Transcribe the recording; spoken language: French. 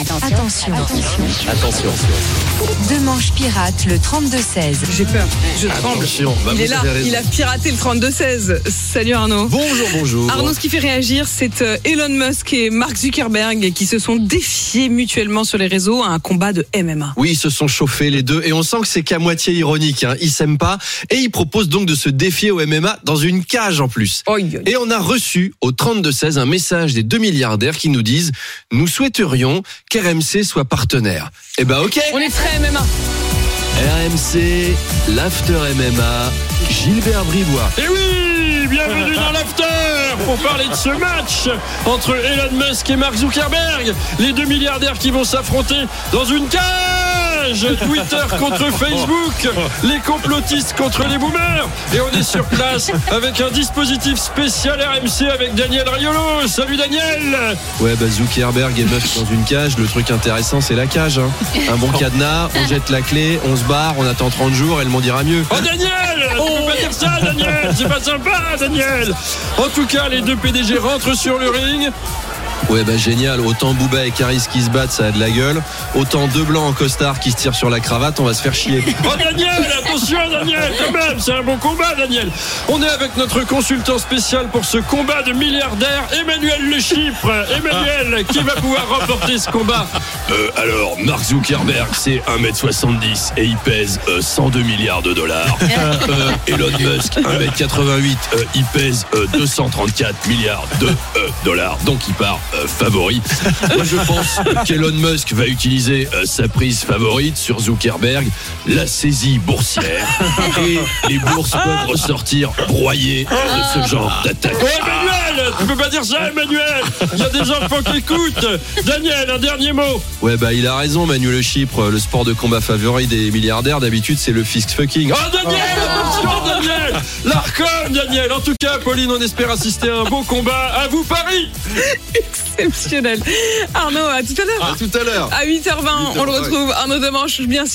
Attention. Attention. Deux manches pirates, le 32-16. J'ai peur, je tremble. Attention, bah, il est là, il a piraté le 32-16. Salut Arnaud. Bonjour, bonjour. Arnaud, ce qui fait réagir, c'est euh, Elon Musk et Mark Zuckerberg qui se sont défiés mutuellement sur les réseaux à un combat de MMA. Oui, ils se sont chauffés les deux et on sent que c'est qu'à moitié ironique. Hein. Ils s'aiment pas et ils proposent donc de se défier au MMA dans une cage en plus. Et on a reçu au 32-16 un message des deux milliardaires qui nous disent « Nous souhaiterions qu'RMC soit partenaire ». Eh ben ok On est très MMA. RMC, l'After MMA, Gilbert Bribois. Et oui, bienvenue dans l'after pour parler de ce match entre Elon Musk et Mark Zuckerberg, les deux milliardaires qui vont s'affronter dans une cage. Twitter contre Facebook, les complotistes contre les boomers. Et on est sur place avec un dispositif spécial RMC avec Daniel Riolo. Salut Daniel Ouais, bah Zuckerberg et Musk dans une cage. Le truc intéressant, c'est la cage. hein. Un bon cadenas, on jette la clé, on se barre, on attend 30 jours et le monde ira mieux. Oh Daniel Tu peux pas dire ça Daniel C'est pas sympa Daniel En tout cas, les deux PDG rentrent sur le ring. Ouais, bah génial. Autant Booba et Caris qui se battent, ça a de la gueule. Autant deux blancs en costard qui se tirent sur la cravate, on va se faire chier. Oh Daniel, attention Daniel, quand même, c'est un bon combat Daniel. On est avec notre consultant spécial pour ce combat de milliardaires, Emmanuel Le Chypre. Emmanuel, qui va pouvoir remporter ce combat Euh, alors, Mark Zuckerberg, c'est 1m70 et il pèse euh, 102 milliards de dollars. Euh, Elon Musk, 1m88, euh, il pèse euh, 234 milliards de euh, dollars. Donc, il part euh, favori. Moi, je pense qu'Elon Musk va utiliser euh, sa prise favorite sur Zuckerberg, la saisie boursière. Et les bourses peuvent ressortir broyées de ce genre d'attaque. Oh Emmanuel, tu peux pas dire ça Emmanuel Il y a des enfants qui écoutent. Daniel, un dernier mot. Ouais, bah il a raison, Manuel Le Chypre. Le sport de combat favori des milliardaires, d'habitude, c'est le fist fucking. Oh Daniel, attention Daniel L'Arcom Daniel En tout cas, Pauline, on espère assister à un beau combat. À vous Paris Exceptionnel. Arnaud, à tout à l'heure. À tout à l'heure. À 8h20, on le 8h20. retrouve. Arnaud Demanche, bien sûr.